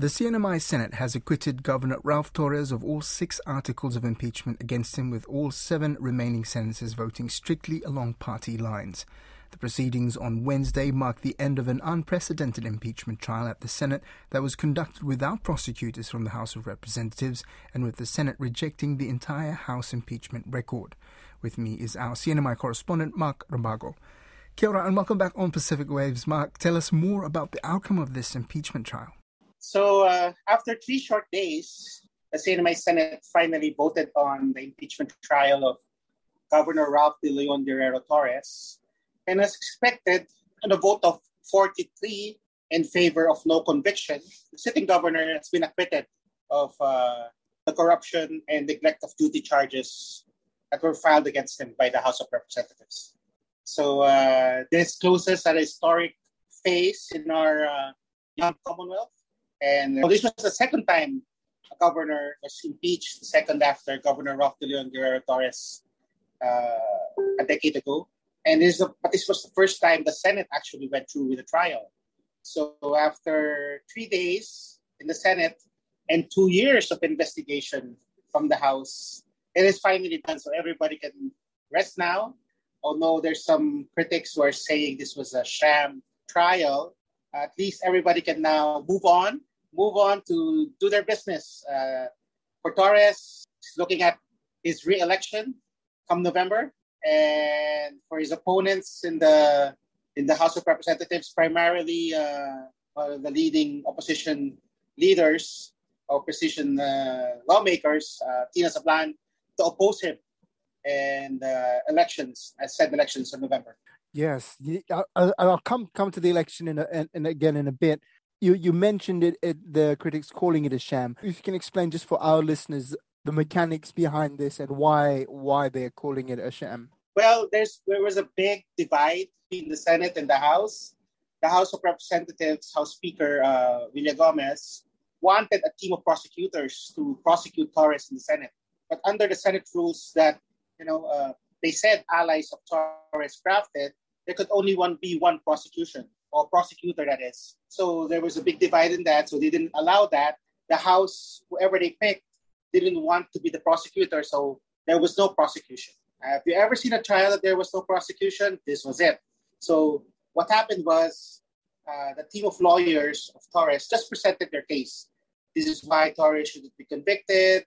The CNMI Senate has acquitted Governor Ralph Torres of all six articles of impeachment against him, with all seven remaining senators voting strictly along party lines. The proceedings on Wednesday marked the end of an unprecedented impeachment trial at the Senate that was conducted without prosecutors from the House of Representatives and with the Senate rejecting the entire House impeachment record. With me is our CNMI correspondent, Mark Rabago. Kia ora and welcome back on Pacific Waves. Mark, tell us more about the outcome of this impeachment trial. So, uh, after three short days, the CNMI Senate finally voted on the impeachment trial of Governor Ralph De Leon Guerrero Torres. And as expected, on a vote of 43 in favor of no conviction, the sitting governor has been acquitted of uh, the corruption and neglect of duty charges that were filed against him by the House of Representatives. So uh, this closes a historic phase in our uh, young Commonwealth. And this was the second time a governor was impeached, the second after Governor Ralph De Leon Guerrero Torres uh, a decade ago. And this, a, but this was the first time the Senate actually went through with the trial. So after three days in the Senate and two years of investigation from the House, it is finally done. So everybody can rest now although there's some critics who are saying this was a sham trial, at least everybody can now move on, move on to do their business. Uh, for Torres, he's looking at his re-election come November, and for his opponents in the in the House of Representatives, primarily uh, uh, the leading opposition leaders, opposition uh, lawmakers, uh, Tina Sablan, to oppose him and uh, elections, I said elections in November. Yes, I'll, I'll come come to the election in, a, in again in a bit. You you mentioned it, it, the critics calling it a sham. If you can explain just for our listeners the mechanics behind this and why why they're calling it a sham. Well, there's there was a big divide between the Senate and the House. The House of Representatives, House Speaker uh, Villagomez, wanted a team of prosecutors to prosecute Torres in the Senate. But under the Senate rules that you know, uh, they said allies of Torres crafted, there could only one be one prosecution or prosecutor that is. So there was a big divide in that. So they didn't allow that. The House, whoever they picked, didn't want to be the prosecutor. So there was no prosecution. Uh, have you ever seen a trial that there was no prosecution? This was it. So what happened was uh, the team of lawyers of Torres just presented their case. This is why Torres should be convicted,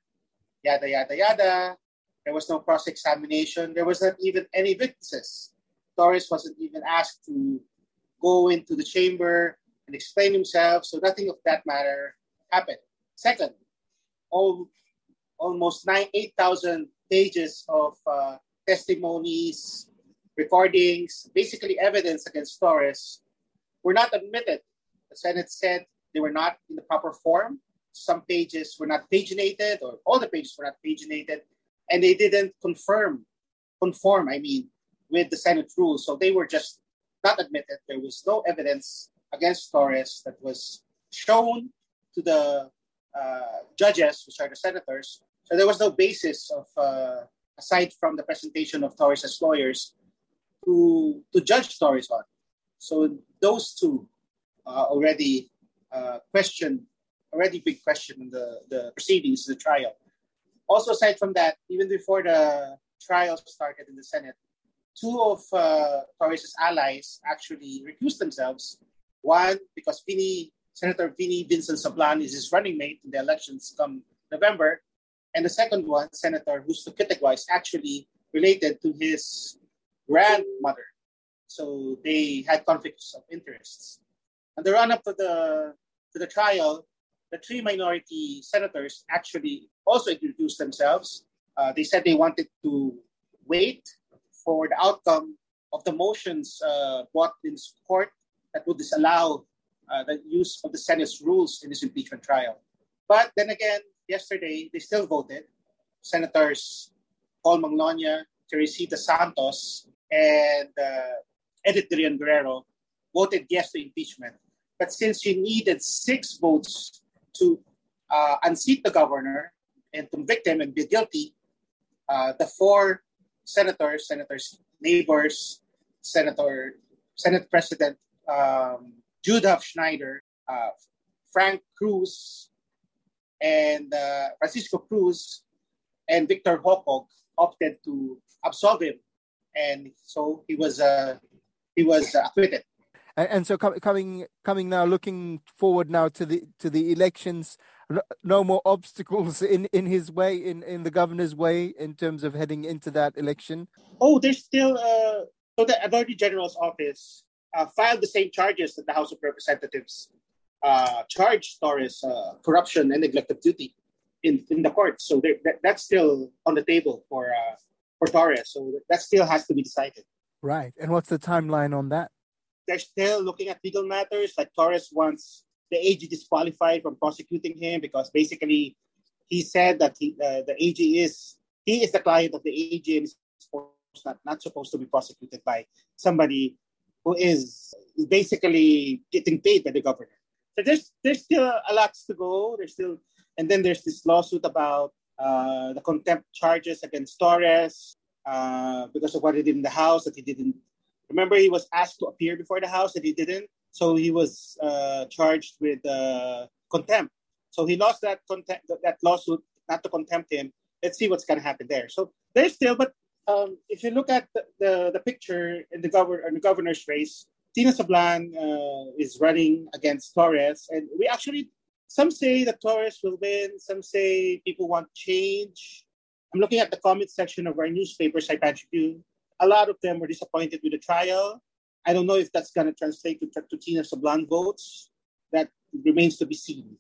yada, yada, yada. There was no cross examination. There wasn't even any witnesses. Torres wasn't even asked to go into the chamber and explain himself, so nothing of that matter happened. Second, all, almost 8,000 pages of uh, testimonies, recordings, basically evidence against Torres were not admitted. The Senate said they were not in the proper form. Some pages were not paginated, or all the pages were not paginated and they didn't confirm, conform, I mean, with the Senate rules. So they were just not admitted. There was no evidence against Torres that was shown to the uh, judges, which are the senators. So there was no basis of, uh, aside from the presentation of Torres as lawyers, to, to judge Torres on. So those two uh, already question, already big question in the, the proceedings, the trial. Also, aside from that, even before the trial started in the Senate, two of uh, Torres' allies actually recused themselves. One, because Vinny, Senator Vinny Vincent Sablan is his running mate in the elections come November. And the second one, Senator Justo Quitugua, is actually related to his grandmother. So they had conflicts of interests. And the run-up to the to the trial, the three minority senators actually also introduced themselves. Uh, they said they wanted to wait for the outcome of the motions uh, brought in court that would disallow uh, the use of the Senate's rules in this impeachment trial. But then again, yesterday they still voted. Senators Paul Manglona, Teresita Santos, and uh, Edith DeLeon Guerrero voted yes to impeachment. But since you needed six votes to uh, unseat the governor and convict him and be guilty, uh, the four senators, senators Nabors, Senator Senate President um, Jude Hofschneider, uh, Frank Cruz and uh, Francisco Cruz and Victor Hocog opted to absolve him, and so he was uh, he was acquitted. And, and so com- coming coming now, looking forward now to the to the elections, no more obstacles in, in his way, in, in the governor's way, in terms of heading into that election. Oh, there's still uh, so the Attorney General's office uh, filed the same charges that the House of Representatives uh, charged Torres uh, corruption and neglect of duty in, in the courts. So that, that's still on the table for uh, for Torres. So that still has to be decided. Right. And what's the timeline on that? They're still looking at legal matters. Like Torres wants the AG disqualified from prosecuting him because basically he said that he, uh, the AG is he is the client of the AG and is not, not supposed to be prosecuted by somebody who is basically getting paid by the government. So there's there's still a lot to go. There's still and then there's this lawsuit about uh, the contempt charges against Torres uh, because of what he did in the house that he didn't. Remember, he was asked to appear before the house and he didn't. So he was uh, charged with uh, contempt. So he lost that contempt, that lawsuit, not to contempt him. Let's see what's going to happen there. So there's still, but um, if you look at the, the, the picture in the, governor, in the governor's race, Tina Sablan uh, is running against Torres, and we actually some say that Torres will win. Some say people want change. I'm looking at the comment section of our newspaper, Saipan Tribune. A lot of them were disappointed with the trial. I don't know if that's going to translate to, to Tina Sablan votes. That remains to be seen.